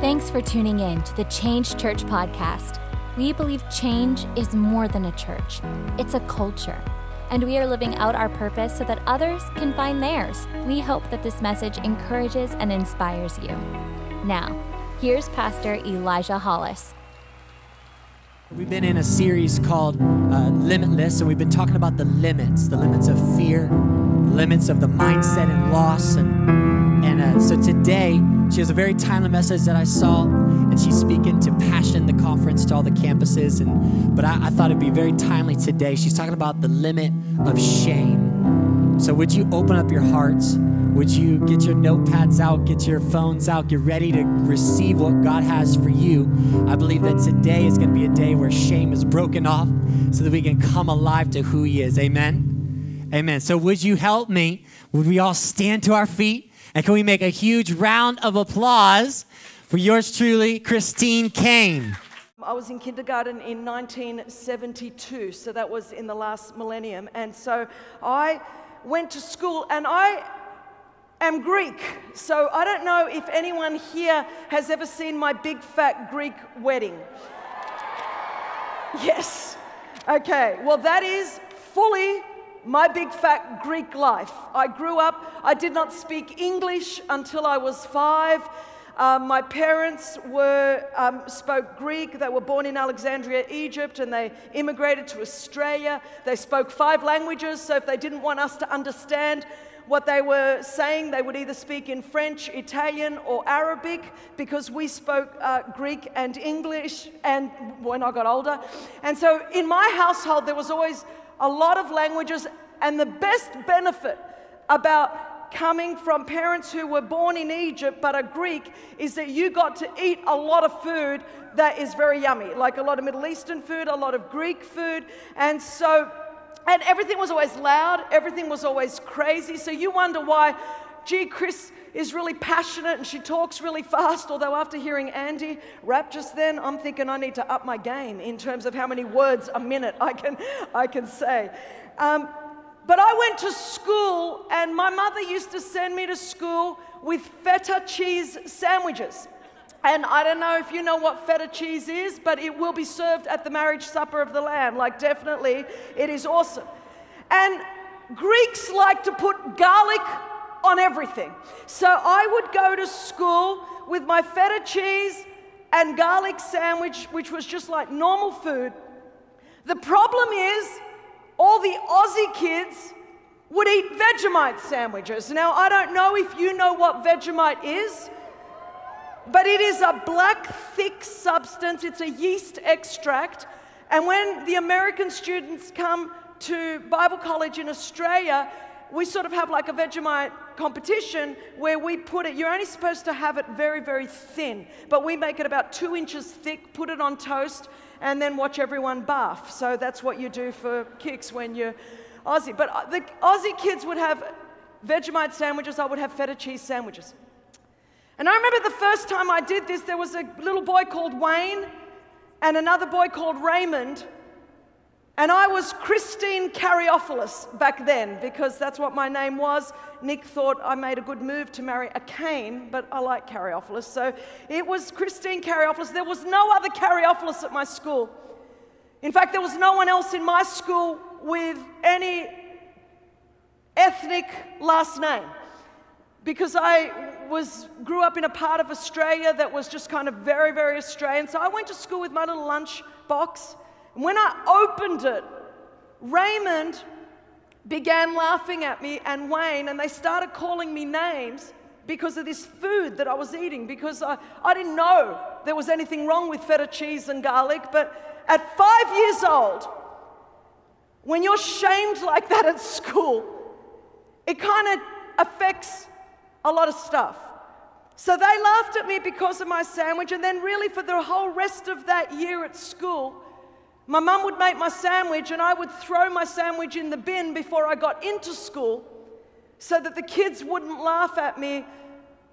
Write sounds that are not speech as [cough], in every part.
Thanks for tuning in to the Change Church podcast. We believe change is more than a church, it's a culture. And we are living out our purpose so that others can find theirs. We hope that this message encourages and inspires you. Now, here's Pastor Elijah Hollis. We've been in a series called uh, Limitless, and we've been talking about the limits the limits of fear, the limits of the mindset and loss. And, and uh, so today, she has a very timely message that I saw, and she's speaking to Passion, the conference, to all the campuses. And but I, I thought it'd be very timely today. She's talking about the limit of shame. So would you open up your hearts? Would you get your notepads out, get your phones out, get ready to receive what God has for you? I believe that today is going to be a day where shame is broken off so that we can come alive to who He is. Amen. Amen. So, would you help me? Would we all stand to our feet? And can we make a huge round of applause for yours truly, Christine Caine? I was in kindergarten in 1972, so that was in the last millennium. And so I went to school and I am Greek. So I don't know if anyone here has ever seen my big fat Greek wedding. Yes. Okay, well, that is fully my big fat Greek life. I grew up, I did not speak English until I was five. Um, my parents were, um, spoke Greek. They were born in Alexandria, Egypt, and they immigrated to Australia. They spoke five languages, so if they didn't want us to understand what they were saying, they would either speak in French, Italian, or Arabic because we spoke uh, Greek and English and when I got older. And so in my household, there was always a lot of languages, and the best benefit about coming from parents who were born in Egypt but are Greek is that you got to eat a lot of food that is very yummy, like a lot of Middle Eastern food, a lot of Greek food, and so. And everything was always loud, everything was always crazy. So you wonder why, gee, Chris is really passionate and she talks really fast. Although, after hearing Andy rap just then, I'm thinking I need to up my game in terms of how many words a minute I can, I can say. Um, but I went to school, and my mother used to send me to school with feta cheese sandwiches. And I don't know if you know what feta cheese is, but it will be served at the marriage supper of the Lamb. Like, definitely, it is awesome. And Greeks like to put garlic on everything. So I would go to school with my feta cheese and garlic sandwich, which was just like normal food. The problem is, all the Aussie kids would eat Vegemite sandwiches. Now, I don't know if you know what Vegemite is, but it is a black, thick substance. It's a yeast extract. And when the American students come to Bible college in Australia, we sort of have like a Vegemite competition where we put it, you're only supposed to have it very, very thin, but we make it about two inches thick, put it on toast, and then watch everyone bath. So that's what you do for kicks when you're Aussie. But uh, the Aussie kids would have Vegemite sandwiches, I would have feta cheese sandwiches. And I remember the first time I did this, there was a little boy called Wayne and another boy called Raymond and I was Christine Caryofyllis back then because that's what my name was. Nick thought I made a good move to marry a Caine, but I like Caryofyllis. So it was Christine Caryofyllis. There was no other Caryofyllis at my school. In fact, there was no one else in my school with any ethnic last name because I was grew up in a part of Australia that was just kind of very very Australian. So I went to school with my little lunch box when I opened it, Raymond began laughing at me and Wayne, and they started calling me names because of this food that I was eating, because I, I didn't know there was anything wrong with feta cheese and garlic. But at five years old, when you're shamed like that at school, it kind of affects a lot of stuff. So they laughed at me because of my sandwich, and then, really, for the whole rest of that year at school, my mum would make my sandwich, and I would throw my sandwich in the bin before I got into school so that the kids wouldn't laugh at me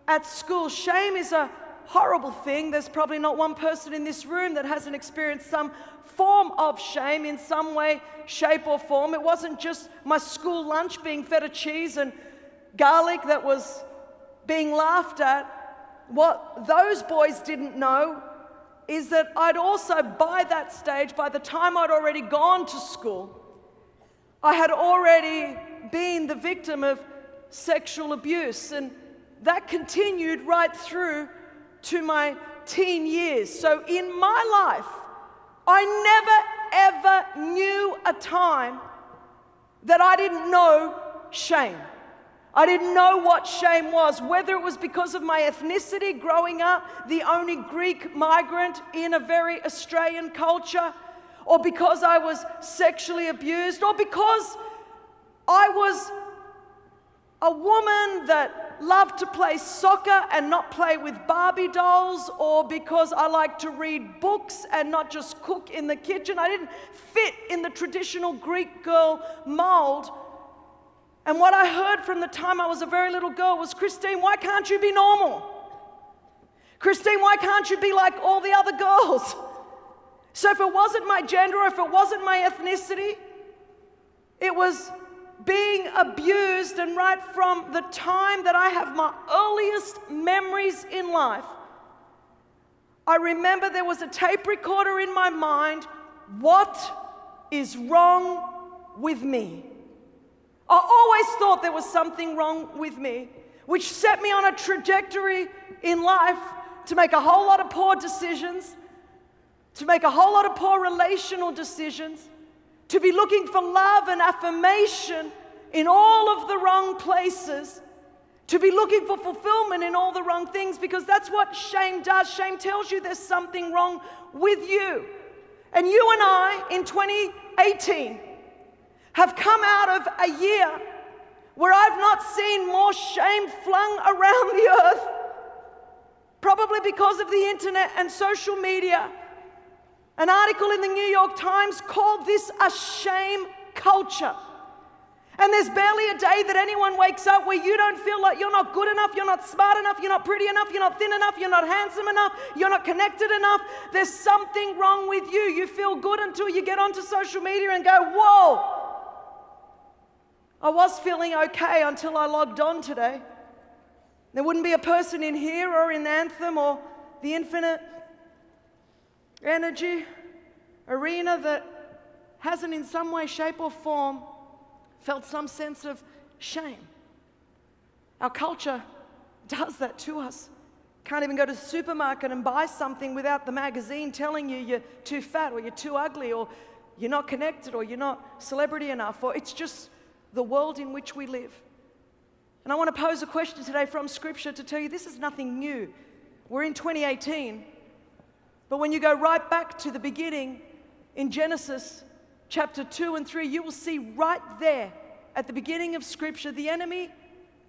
at school. Shame is a horrible thing. There's probably not one person in this room that hasn't experienced some form of shame in some way, shape, or form. It wasn't just my school lunch being fed feta cheese and garlic that was being laughed at. what those boys didn't know is that I'd also, by that stage, by the time I'd already gone to school, I had already been the victim of sexual abuse. And that continued right through to my teen years. So in my life, I never ever knew a time that I didn't know shame. I didn't know what shame was, whether it was because of my ethnicity growing up, the only Greek migrant in a very Australian culture, or because I was sexually abused, or because I was a woman that loved to play soccer and not play with Barbie dolls, or because I like to read books and not just cook in the kitchen. I didn't fit in the traditional Greek girl mold. And what I heard from the time I was a very little girl was Christine, why can't you be normal? Christine, why can't you be like all the other girls? So if it wasn't my gender if it wasn't my ethnicity, it was being abused. And right from the time that I have my earliest memories in life, I remember there was a tape recorder in my mind. What is wrong with me? I always thought there was something wrong with me, which set me on a trajectory in life to make a whole lot of poor decisions, to make a whole lot of poor relational decisions, to be looking for love and affirmation in all of the wrong places, to be looking for fulfillment in all the wrong things, because that's what shame does. Shame tells you there's something wrong with you. And you and I in 2018 have come out of a year where I've not seen more shame flung around the earth, probably because of the internet and social media. An article in the New York Times called this a shame culture. And there's barely a day that anyone wakes up where you don't feel like you're not good enough, you're not smart enough, you're not pretty enough, you're not thin enough, you're not handsome enough, you're not connected enough. There's something wrong with you. You feel good until you get onto social media and go, whoa, I was feeling okay until I logged on today. There wouldn't be a person in here or in Anthem or the infinite energy arena that hasn't, in some way, shape, or form, felt some sense of shame. Our culture does that to us. Can't even go to the supermarket and buy something without the magazine telling you you're too fat or you're too ugly or you're not connected or you're not celebrity enough or it's just the world in which we live. And I want to pose a question today from Scripture to tell you this is nothing new. We're in 2018, but when you go right back to the beginning in Genesis chapter 2 and 3, you will see right there at the beginning of Scripture the enemy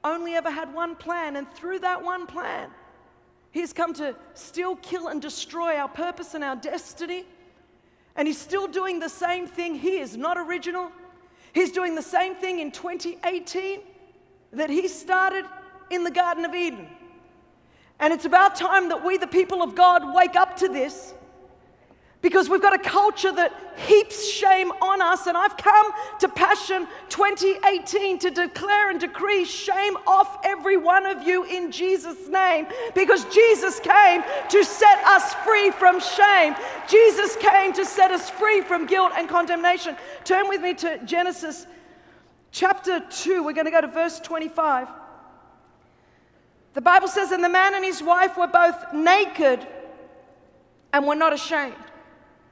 only ever had one plan, and through that one plan, he's come to still kill, and destroy our purpose and our destiny. And he's still doing the same thing. He is not original. He's doing the same thing in 2018 that he started in the Garden of Eden. And it's about time that we, the people of God, wake up to this because we've got a culture that heaps shame on us. And I've come to Passion 2018 to declare and decree shame off every one of you in Jesus' name because Jesus came to set us free from shame. Jesus came to set us free from guilt and condemnation. Turn with me to Genesis chapter 2. We're going to go to verse 25. The Bible says, And the man and his wife were both naked and were not ashamed.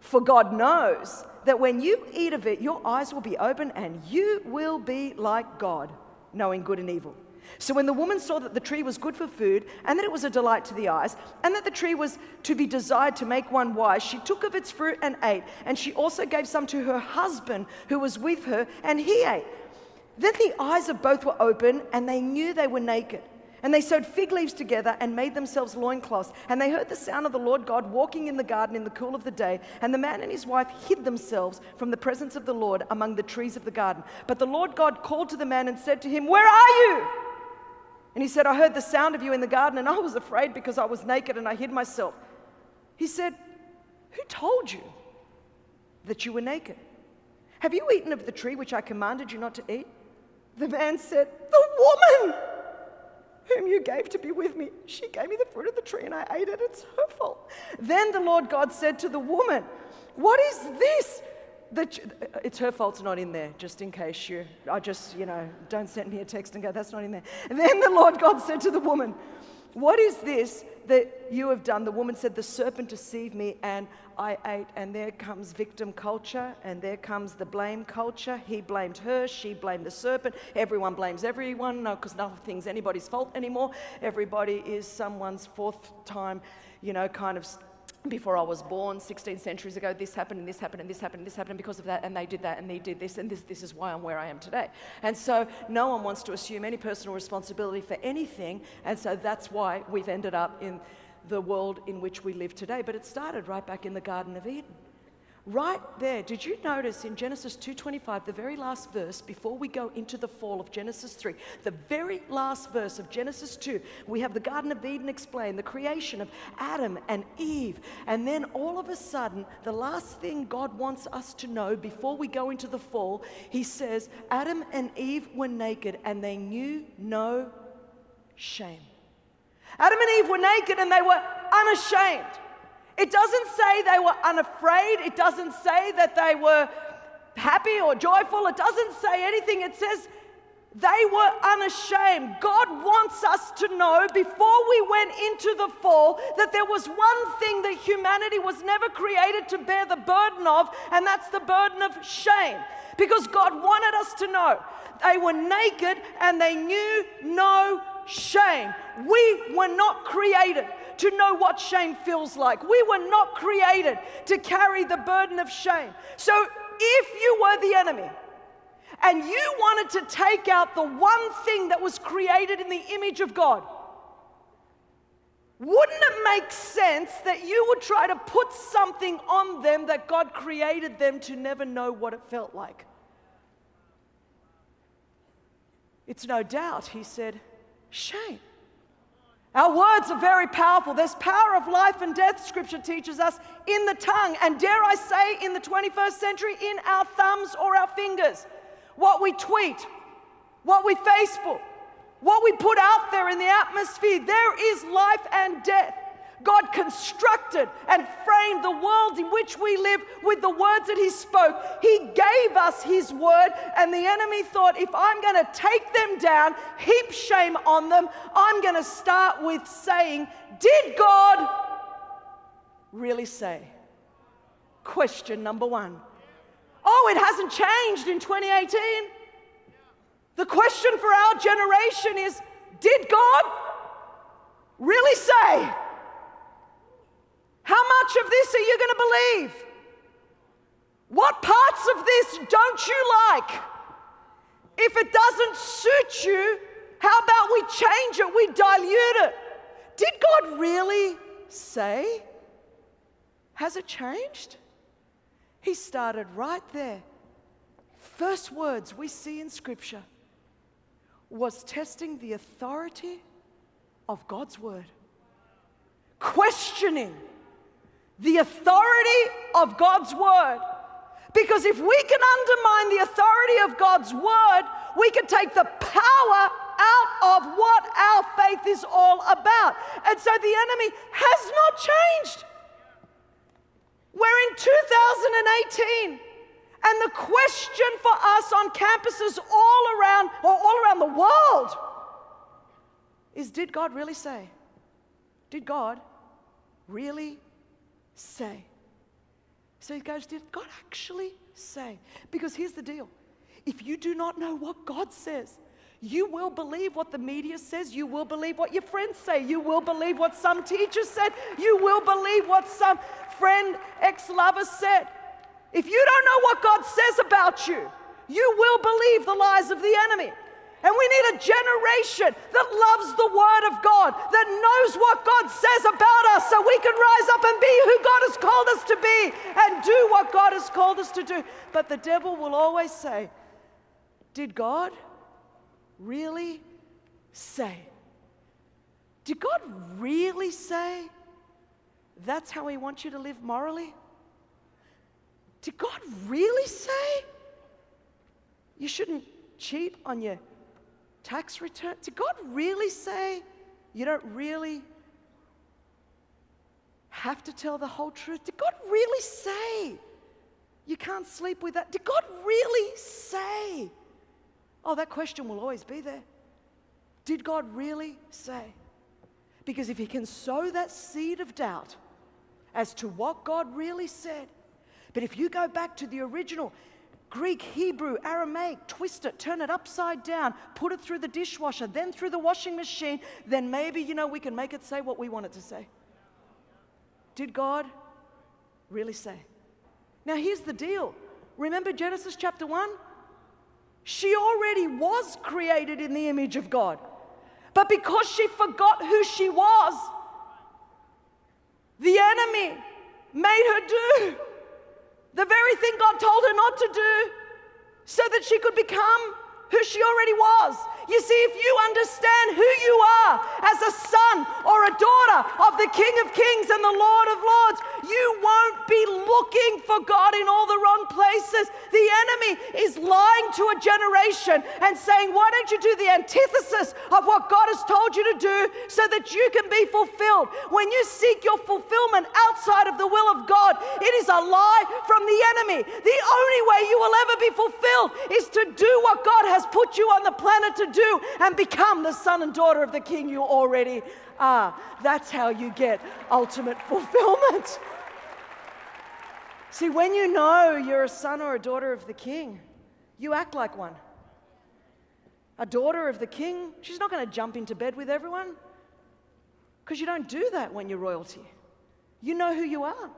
For God knows that when you eat of it, your eyes will be open and you will be like God, knowing good and evil. So when the woman saw that the tree was good for food, and that it was a delight to the eyes, and that the tree was to be desired to make one wise, she took of its fruit and ate. And she also gave some to her husband who was with her, and he ate. Then the eyes of both were open, and they knew they were naked. And they sewed fig leaves together and made themselves loincloths. And they heard the sound of the Lord God walking in the garden in the cool of the day. And the man and his wife hid themselves from the presence of the Lord among the trees of the garden. But the Lord God called to the man and said to him, Where are you? And he said, I heard the sound of you in the garden, and I was afraid because I was naked and I hid myself. He said, Who told you that you were naked? Have you eaten of the tree which I commanded you not to eat? The man said, The woman whom you gave to be with me. She gave me the fruit of the tree and I ate it. It's her fault. Then the Lord God said to the woman, What is this? That uh, uh, it's her fault it's not in there, just in case you, I just, you know, don't send me a text and go, that's not in there. And then the Lord God said to the woman, What is this that you have done? The woman said, The serpent deceived me and I ate, and there comes victim culture, and there comes the blame culture. He blamed her, she blamed the serpent. Everyone blames everyone, no, because nothing's anybody's fault anymore. Everybody is someone's fourth time, you know, kind of before I was born, 16 centuries ago, this happened and this happened and this happened and this happened because of that, and they did that and they did this, and this, this is why I'm where I am today. And so no one wants to assume any personal responsibility for anything, and so that's why we've ended up in the world in which we live today. But it started right back in the Garden of Eden. Right there, did you notice in Genesis 2:25, the very last verse before we go into the fall of Genesis 3, the very last verse of Genesis 2, we have the Garden of Eden explained, the creation of Adam and Eve. And then all of a sudden, the last thing God wants us to know before we go into the fall, he says, Adam and Eve were naked and they knew no shame. Adam and Eve were naked and they were unashamed. It doesn't say they were unafraid. It doesn't say that they were happy or joyful. It doesn't say anything. It says they were unashamed. God wants us to know before we went into the fall that there was one thing that humanity was never created to bear the burden of, and that's the burden of shame. Because God wanted us to know they were naked and they knew no shame. We were not created to know what shame feels like. We were not created to carry the burden of shame. So if you were the enemy, and you wanted to take out the one thing that was created in the image of God, wouldn't it make sense that you would try to put something on them that God created them to never know what it felt like? It's no doubt, he said, shame. Our words are very powerful. There's power of life and death, scripture teaches us, in the tongue. And dare I say, in the 21st century, in our thumbs or our fingers. What we tweet, what we Facebook, what we put out there in the atmosphere, there is life and death. God constructed and framed the world in which we live with the words that He spoke. He gave us His word, and the enemy thought, if I'm going to take them down, heap shame on them, I'm going to start with saying, Did God really say? Question number one. Oh, it hasn't changed in 2018. The question for our generation is Did God really say? How much of this are you going to believe? What parts of this don't you like? If it doesn't suit you, how about we change it? We dilute it. Did God really say? Has it changed? He started right there. First words we see in Scripture was testing the authority of God's Word, questioning the authority of God's word. Because if we can undermine the authority of God's word, we can take the power out of what our faith is all about. And so the enemy has not changed. We're in 2018. And the question for us on campuses all around or all around the world is did God really say? Did God really say. So he goes, Did God actually say? Because here's the deal if you do not know what God says, you will believe what the media says. You will believe what your friends say. You will believe what some teacher said. You will believe what some friend, ex lover said. If you don't know what God says about you, you will believe the lies of the enemy. And we need a generation that loves the Word of God, that knows what God says about us, so we can rise up and be who God has called us to be and do what God has called us to do. But the devil will always say, Did God really say? Did God really say that's how He wants you to live morally? Did God really say you shouldn't cheat on your tax return? Did God really say you don't really have to tell the whole truth? Did God really say you can't sleep with that? Did God really say? Oh, that question will always be there. Did God really say? Because if He can sow that seed of doubt as to what God really said, but if you go back to the original, Greek, Hebrew, Aramaic, twist it, turn it upside down, put it through the dishwasher, then through the washing machine, then maybe, you know, we can make it say what we want it to say. Did God really say? Now, here's the deal. Remember Genesis chapter 1? She already was created in the image of God. But because she forgot who she was, the enemy made her do the very thing God told her not to do so that she could become who she already was. You see, if you understand who you are as a son or a daughter of the King of Kings and the Lord of Lords, you won't be looking for God in all the wrong places. The enemy is lying to a generation and saying, Why don't you do the antithesis of what God has told you to do so that you can be fulfilled? When you seek your fulfillment outside of the will of God, it is a lie from the enemy. The only way you will ever be fulfilled is to do what God has put you on the planet to do do and become the son and daughter of the king you already are. That's how you get ultimate fulfillment. See, when you know you're a son or a daughter of the king, you act like one. A daughter of the king, she's not going to jump into bed with everyone because you don't do that when you're royalty. You know who you are.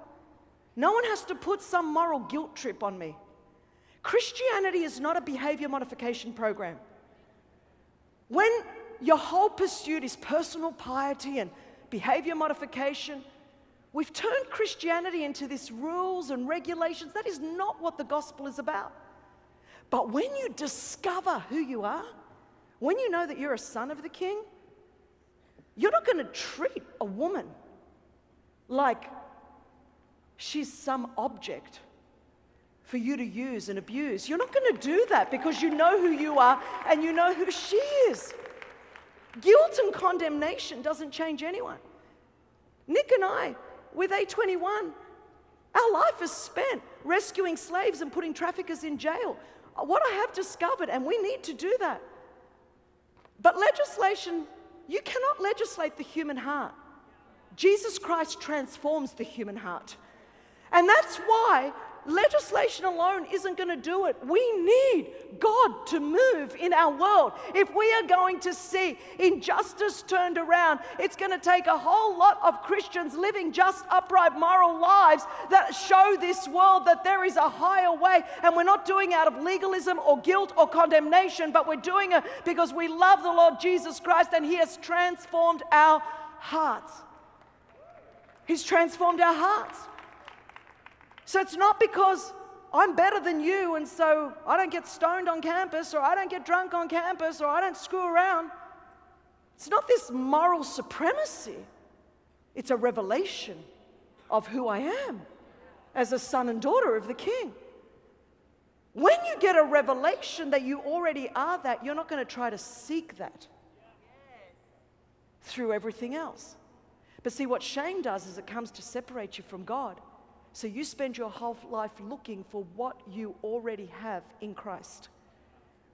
No one has to put some moral guilt trip on me. Christianity is not a behavior modification program. When your whole pursuit is personal piety and behavior modification, we've turned Christianity into this rules and regulations. That is not what the gospel is about. But when you discover who you are, when you know that you're a son of the king, you're not going to treat a woman like she's some object for you to use and abuse. You're not going to do that because you know who you are and you know who she is. Guilt and condemnation doesn't change anyone. Nick and I, with A21, our life is spent rescuing slaves and putting traffickers in jail. What I have discovered, and we need to do that. But legislation, you cannot legislate the human heart. Jesus Christ transforms the human heart. And that's why Legislation alone isn't going to do it. We need God to move in our world. If we are going to see injustice turned around, it's going to take a whole lot of Christians living just, upright, moral lives that show this world that there is a higher way. And we're not doing it out of legalism or guilt or condemnation, but we're doing it because we love the Lord Jesus Christ and He has transformed our hearts. He's transformed our hearts. So it's not because I'm better than you and so I don't get stoned on campus or I don't get drunk on campus or I don't screw around. It's not this moral supremacy, it's a revelation of who I am as a son and daughter of the king. When you get a revelation that you already are that, you're not going to try to seek that through everything else. But see, what shame does is it comes to separate you from God. So you spend your whole life looking for what you already have in Christ.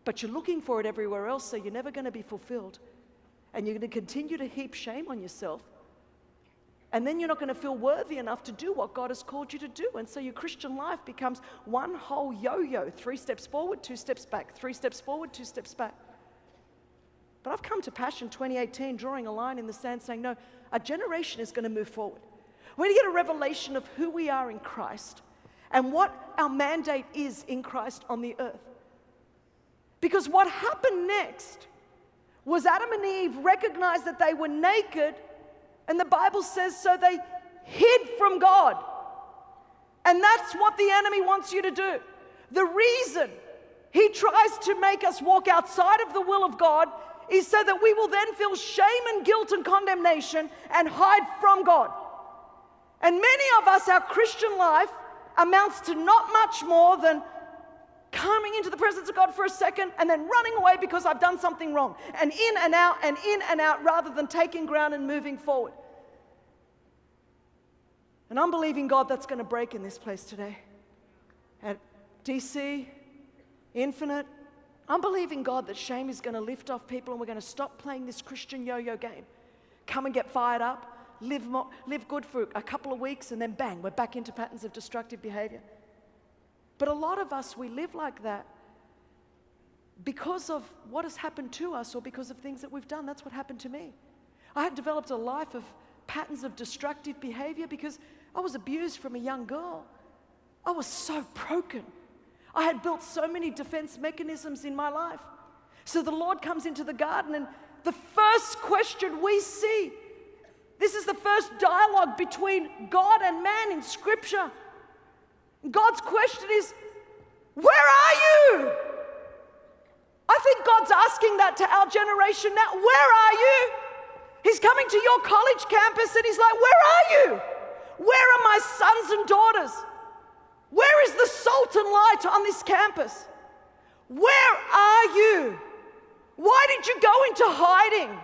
But you're looking for it everywhere else, so you're never going to be fulfilled. And you're going to continue to heap shame on yourself. And then you're not going to feel worthy enough to do what God has called you to do. And so your Christian life becomes one whole yo yo three steps forward, two steps back, three steps forward, two steps back. But I've come to Passion 2018 drawing a line in the sand saying, no, a generation is going to move forward. We're to get a revelation of who we are in Christ and what our mandate is in Christ on the earth. Because what happened next was Adam and Eve recognized that they were naked, and the Bible says so they hid from God. And that's what the enemy wants you to do. The reason he tries to make us walk outside of the will of God is so that we will then feel shame and guilt and condemnation and hide from God. And many of us, our Christian life amounts to not much more than coming into the presence of God for a second and then running away because I've done something wrong, and in and out and in and out rather than taking ground and moving forward. And I'm believing God that's going to break in this place today. At DC, Infinite, I'm believing God that shame is going to lift off people and we're going to stop playing this Christian yo yo game. Come and get fired up, live, live good for a couple of weeks, and then bang, we're back into patterns of destructive behavior. But a lot of us, we live like that because of what has happened to us or because of things that we've done. That's what happened to me. I had developed a life of patterns of destructive behavior because I was abused from a young girl. I was so broken. I had built so many defense mechanisms in my life. So the Lord comes into the garden, and the first question we see this is the first dialogue between God and man in Scripture. God's question is, Where are you? I think God's asking that to our generation now. Where are you? He's coming to your college campus and he's like, Where are you? Where are my sons and daughters? Where is the salt and light on this campus? Where are you? Why did you go into hiding?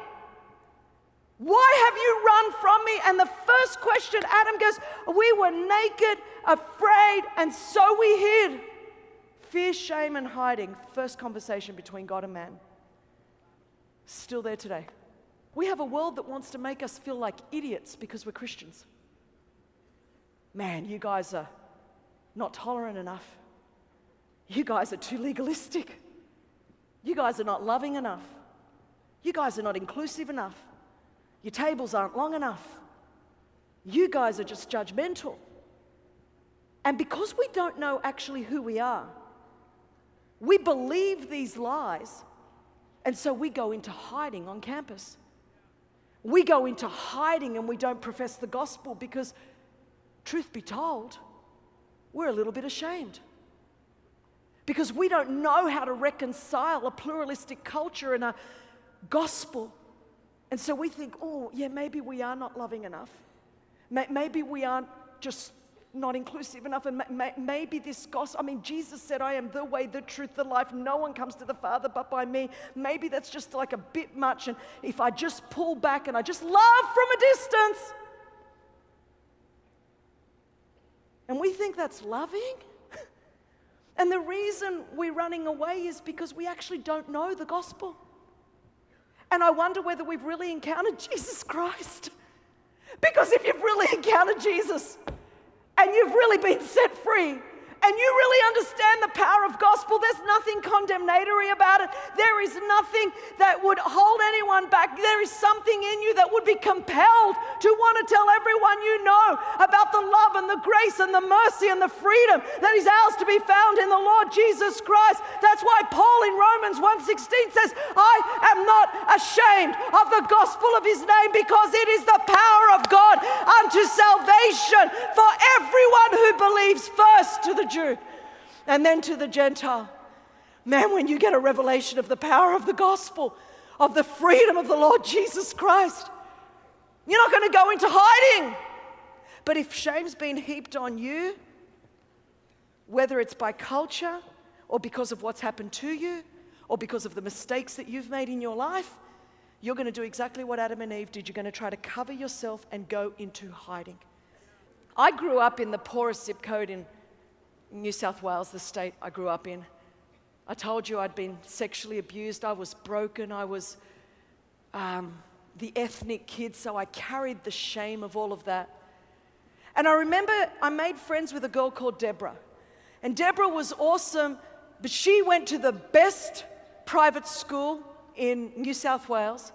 Why have you run from me? And the first question, Adam goes, We were naked, afraid, and so we hid. Fear, shame, and hiding. First conversation between God and man. Still there today. We have a world that wants to make us feel like idiots because we're Christians. Man, you guys are not tolerant enough. You guys are too legalistic. You guys are not loving enough. You guys are not inclusive enough. Your tables aren't long enough. You guys are just judgmental. And because we don't know actually who we are, we believe these lies, and so we go into hiding on campus. We go into hiding and we don't profess the gospel because, truth be told, we're a little bit ashamed. Because we don't know how to reconcile a pluralistic culture and a gospel. And so we think, oh, yeah, maybe we are not loving enough. Maybe we aren't just not inclusive enough. And maybe this gospel, I mean, Jesus said, I am the way, the truth, the life. No one comes to the Father but by me. Maybe that's just like a bit much. And if I just pull back and I just love from a distance, And we think that's loving. [laughs] and the reason we're running away is because we actually don't know the gospel. And I wonder whether we've really encountered [laughs] Jesus Christ. Because if you've really encountered Jesus and you've really been set free, and you really understand the power of gospel, there's nothing condemnatory about it. There is nothing that would hold anyone back. There is something in you that would be compelled to want to tell everyone you know about the love and the grace and the mercy and the freedom that is ours to be found in the Lord Jesus Christ. That's why Paul in Romans 1:16 says, "I am not ashamed of the gospel of his name because it is the power of God unto salvation for everyone who believes first to the Jew and then to the Gentile. Man, when you get a revelation of the power of the gospel, of the freedom of the Lord Jesus Christ, you're not going to go into hiding. But if shame's been heaped on you, whether it's by culture or because of what's happened to you or because of the mistakes that you've made in your life, you're going to do exactly what Adam and Eve did. You're going to try to cover yourself and go into hiding. I grew up in the poorest zip code in New South Wales, the state I grew up in. I told you I'd been sexually abused. I was broken. I was um, the ethnic kid, so I carried the shame of all of that. And I remember I made friends with a girl called Deborah. And Deborah was awesome, but she went to the best private school in New South Wales.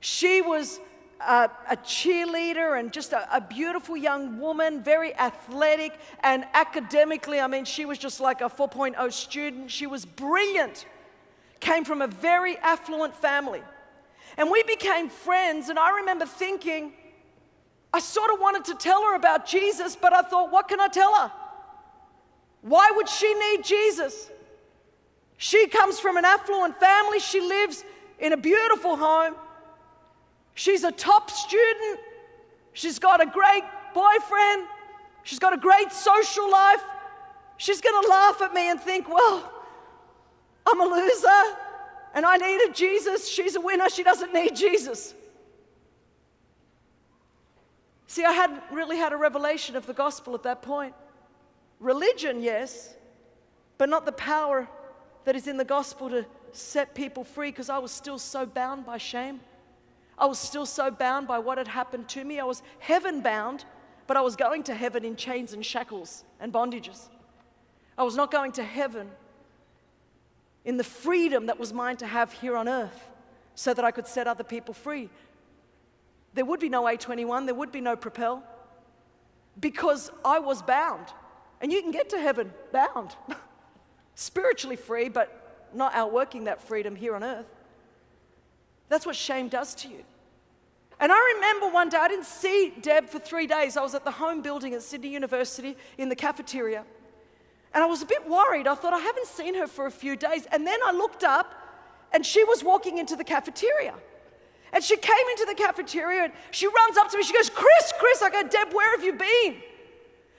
She was a, a cheerleader and just a, a, beautiful young woman, very athletic and academically. I mean, she was just like a 4.0 student. She was brilliant. came from a very affluent family. And we became friends, and I remember thinking, I sort of wanted to tell her about Jesus, but I thought, what can I tell her? Why would she need Jesus? She comes from an affluent family, she lives in a beautiful home, she's a top student, she's got a great boyfriend, she's got a great social life. She's going to laugh at me and think, well, I'm a loser and I needed Jesus. She's a winner. She doesn't need Jesus. See, I hadn't really had a revelation of the gospel at that point. Religion, yes, but not the power that is in the gospel to set people free because I was still so bound by shame. I was still so bound by what had happened to me. I was heaven bound, but I was going to heaven in chains and shackles and bondages. I was not going to heaven in the freedom that was mine to have here on earth so that I could set other people free. There would be no A21, there would be no Propel because I was bound. And you can get to heaven bound, [laughs] spiritually free, but not outworking that freedom here on earth. That's what shame does to you. And I remember one day, I didn't see Deb for three days. I was at the Holme building at Sydney University in the cafeteria. And I was a bit worried. I thought, I haven't seen her for a few days. And then I looked up and she was walking into the cafeteria. And she came into the cafeteria and she runs up to me. She goes, Chris, Chris. I go, Deb, where have you been?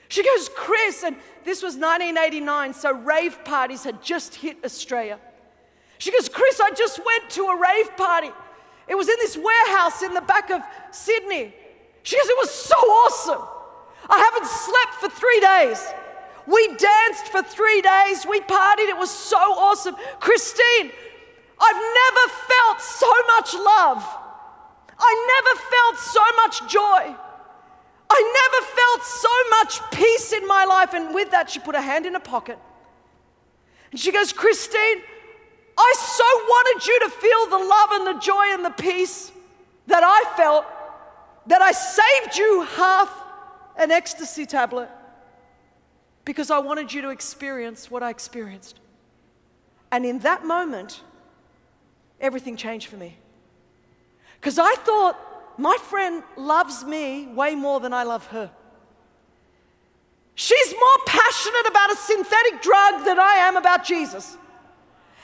She goes, Chris. And this was 1989, so rave parties had just hit Australia. She goes, Chris, I just went to a rave party. It was in this warehouse in the back of Sydney. She goes, It was so awesome. I haven't slept for three days. We danced for three days. We partied. It was so awesome. Christine, I've never felt so much love. I never felt so much joy. I never felt so much peace in my life. And with that, she put her hand in her pocket. And she goes, Christine, I so wanted you to feel the love and the joy and the peace that I felt that I saved you half an ecstasy tablet because I wanted you to experience what I experienced. And in that moment, everything changed for me. Because I thought, my friend loves me way more than I love her. She's more passionate about a synthetic drug than I am about Jesus.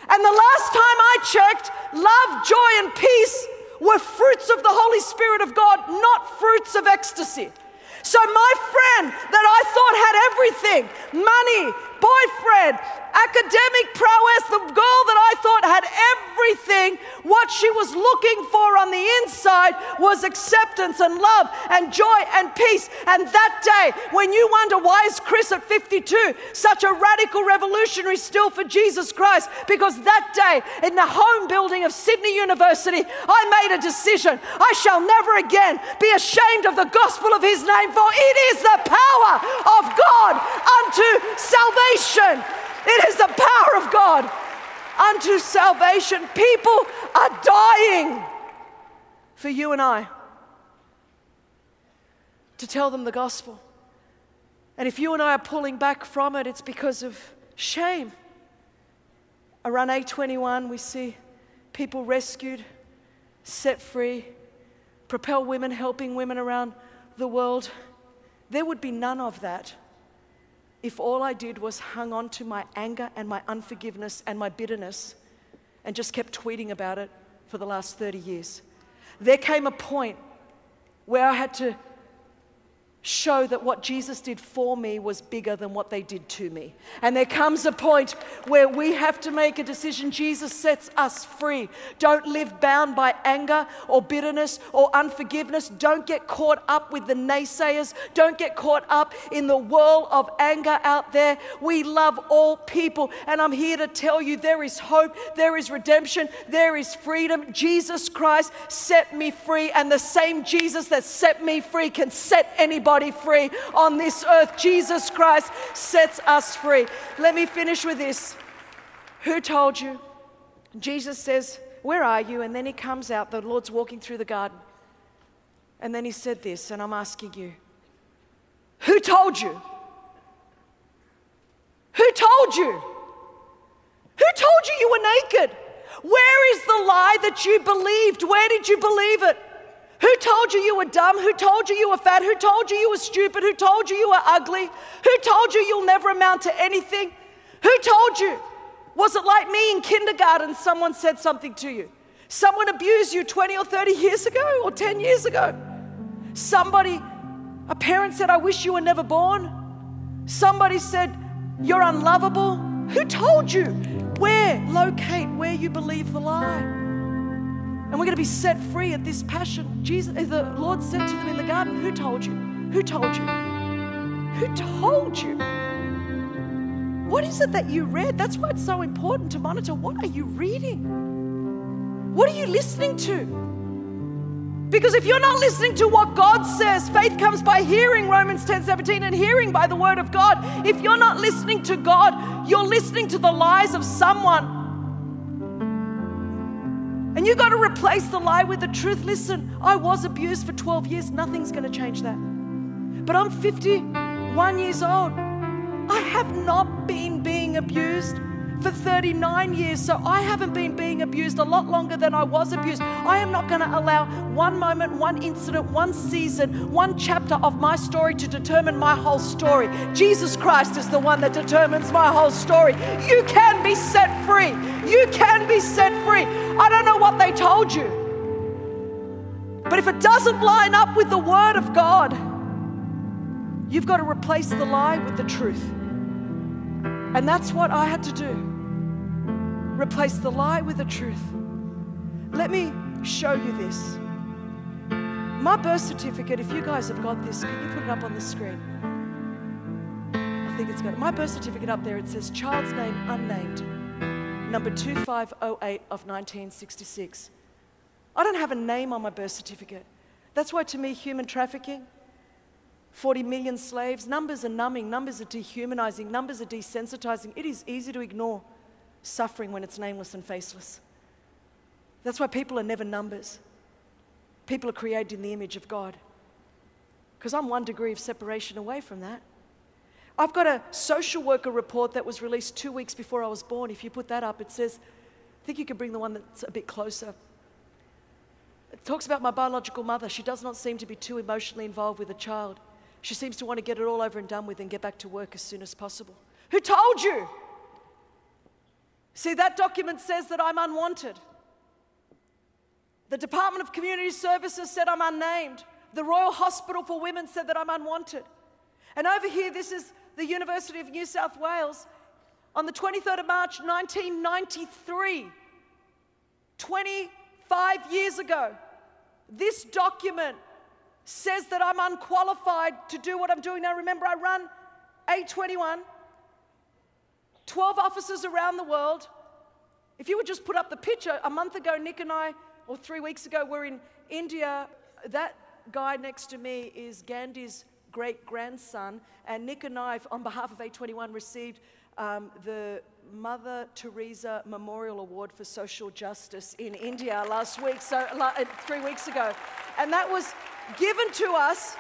And the last time I checked, love, joy, and peace were fruits of the Holy Spirit of God, not fruits of ecstasy. So, my friend that I thought had everything money, boyfriend, academic prowess, the girl that I thought had everything, what she was looking for on the inside was acceptance and love and joy and peace. And that day, when you wonder why is Chris at 52 such a radical revolutionary still for Jesus Christ, because that day in the Holme building of Sydney University, I made a decision. I shall never again be ashamed of the gospel of his name, for it is the power of God unto salvation. It is the power of God unto salvation. People are dying for you and I to tell them the gospel. And if you and I are pulling back from it, it's because of shame. Around A21, we see people rescued, set free, propel women, helping women around the world. There would be none of that if all I did was hung on to my anger and my unforgiveness and my bitterness and just kept tweeting about it for the last 30 years. There came a point where I had to show that what Jesus did for me was bigger than what they did to me. And there comes a point where we have to make a decision. Jesus sets us free. Don't live bound by anger or bitterness or unforgiveness. Don't get caught up with the naysayers. Don't get caught up in the whirl of anger out there. We love all people. And I'm here to tell you there is hope, there is redemption, there is freedom. Jesus Christ set me free. And the same Jesus that set me free can set anybody anybody free on this earth. Jesus Christ sets us free. Let me finish with this. Who told you? Jesus says, Where are you? And then he comes out. The Lord's walking through the garden. And then he said this, and I'm asking you Who told you? Who told you? Who told you you were naked? Where is the lie that you believed? Where did you believe it? Who told you you were dumb? Who told you you were fat? Who told you you were stupid? Who told you you were ugly? Who told you you'll never amount to anything? Who told you? Was it like me in kindergarten? Someone said something to you. Someone abused you 20 or 30 years ago or 10 years ago. Somebody, a parent said, I wish you were never born. Somebody said, You're unlovable. Who told you? Where? Locate where you believe the lie. And we're going to be set free at this passion. Jesus, the Lord said to them in the garden, Who told you? Who told you? Who told you? What is it that you read? That's why it's so important to monitor. What are you reading? What are you listening to? Because if you're not listening to what God says, faith comes by hearing, Romans 10 17, and hearing by the word of God. If you're not listening to God, you're listening to the lies of someone and you got to replace the lie with the truth. Listen, I was abused for 12 years. Nothing's going to change that. But I'm 51 years old. I have not been being abused for 39 years, so I haven't been being abused a lot longer than I was abused. I am not going to allow one moment, one incident, one season, one chapter of my story to determine my whole story. Jesus Christ is the one that determines my whole story. You can be set free. You can be set free. I don't know what they told you. But if it doesn't line up with the Word of God, you've got to replace the lie with the truth. And that's what I had to do replace the lie with the truth. Let me show you this. My birth certificate, if you guys have got this, can you put it up on the screen? I think it's got my birth certificate up there. It says child's name unnamed, number 2508 of 1966. I don't have a name on my birth certificate. That's why, to me, human trafficking, 40 million slaves, numbers are numbing, numbers are dehumanizing, numbers are desensitizing. It is easy to ignore suffering when it's nameless and faceless. That's why people are never numbers. People are created in the image of God. Because I'm one degree of separation away from that. I've got a social worker report that was released two weeks before I was born. If you put that up, it says, I think you could bring the one that's a bit closer. It talks about my biological mother. She does not seem to be too emotionally involved with a child. She seems to want to get it all over and done with and get back to work as soon as possible. Who told you? See, that document says that I'm unwanted. The Department of Community Services said I'm unnamed. The Royal Hospital for Women said that I'm unwanted. And over here, this is the University of New South Wales. On the 23rd of March, 1993, 25 years ago, this document says that I'm unqualified to do what I'm doing now. Remember, I run A21 12 offices around the world. If you would just put up the picture, a month ago, Nick and I, or three weeks ago, we're in India. That guy next to me is Gandhi's great grandson, and Nick and I, on behalf of A21, received um, the Mother Teresa Memorial Award for Social Justice in India last week, so three weeks ago. And that was given to us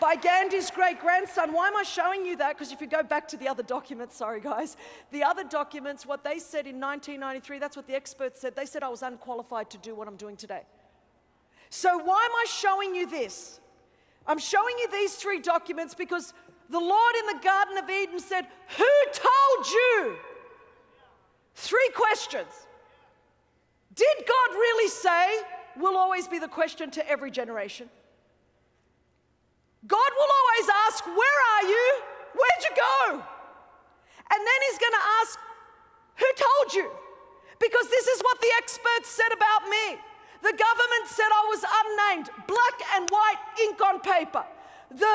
by Gandhi's great grandson. Why am I showing you that? Because if you go back to the other documents, sorry guys, the other documents, what they said in 1993, that's what the experts said. They said I was unqualified to do what I'm doing today. So, why am I showing you this? I'm showing you these three documents because the Lord in the Garden of Eden said, Who told you? Three questions. Did God really say? Will always be the question to every generation. God will always ask, Where are you? Where'd you go? And then He's going to ask, Who told you? Because this is what the experts said about me. The government said I was unnamed, black and white ink on paper. The,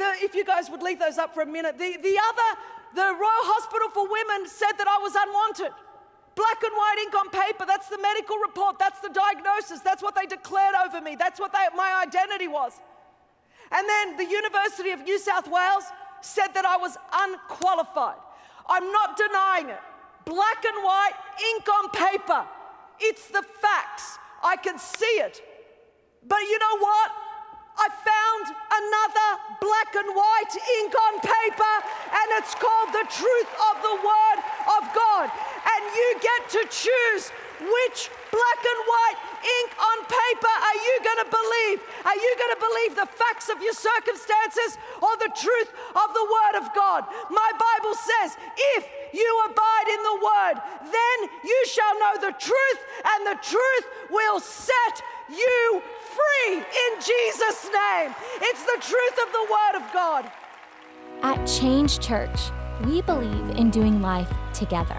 the, if you guys would leave those up for a minute, the, the other, the Royal Hospital for Women said that I was unwanted. Black and white ink on paper, that's the medical report, that's the diagnosis, that's what they declared over me, that's what they, my identity was. And then the University of New South Wales said that I was unqualified. I'm not denying it. Black and white, ink on paper. It's the facts. I can see it. But you know what? I found another black and white ink on paper, and it's called the truth of the Word of God. And you get to choose which black and white ink on paper are you going to believe? Are you going to believe the facts of your circumstances or the truth of the Word of God? My Bible says, if you abide in the Word, then you shall know the truth, and the truth will set you free in Jesus' name. It's the truth of the Word of God. At Change Church, we believe in doing life together.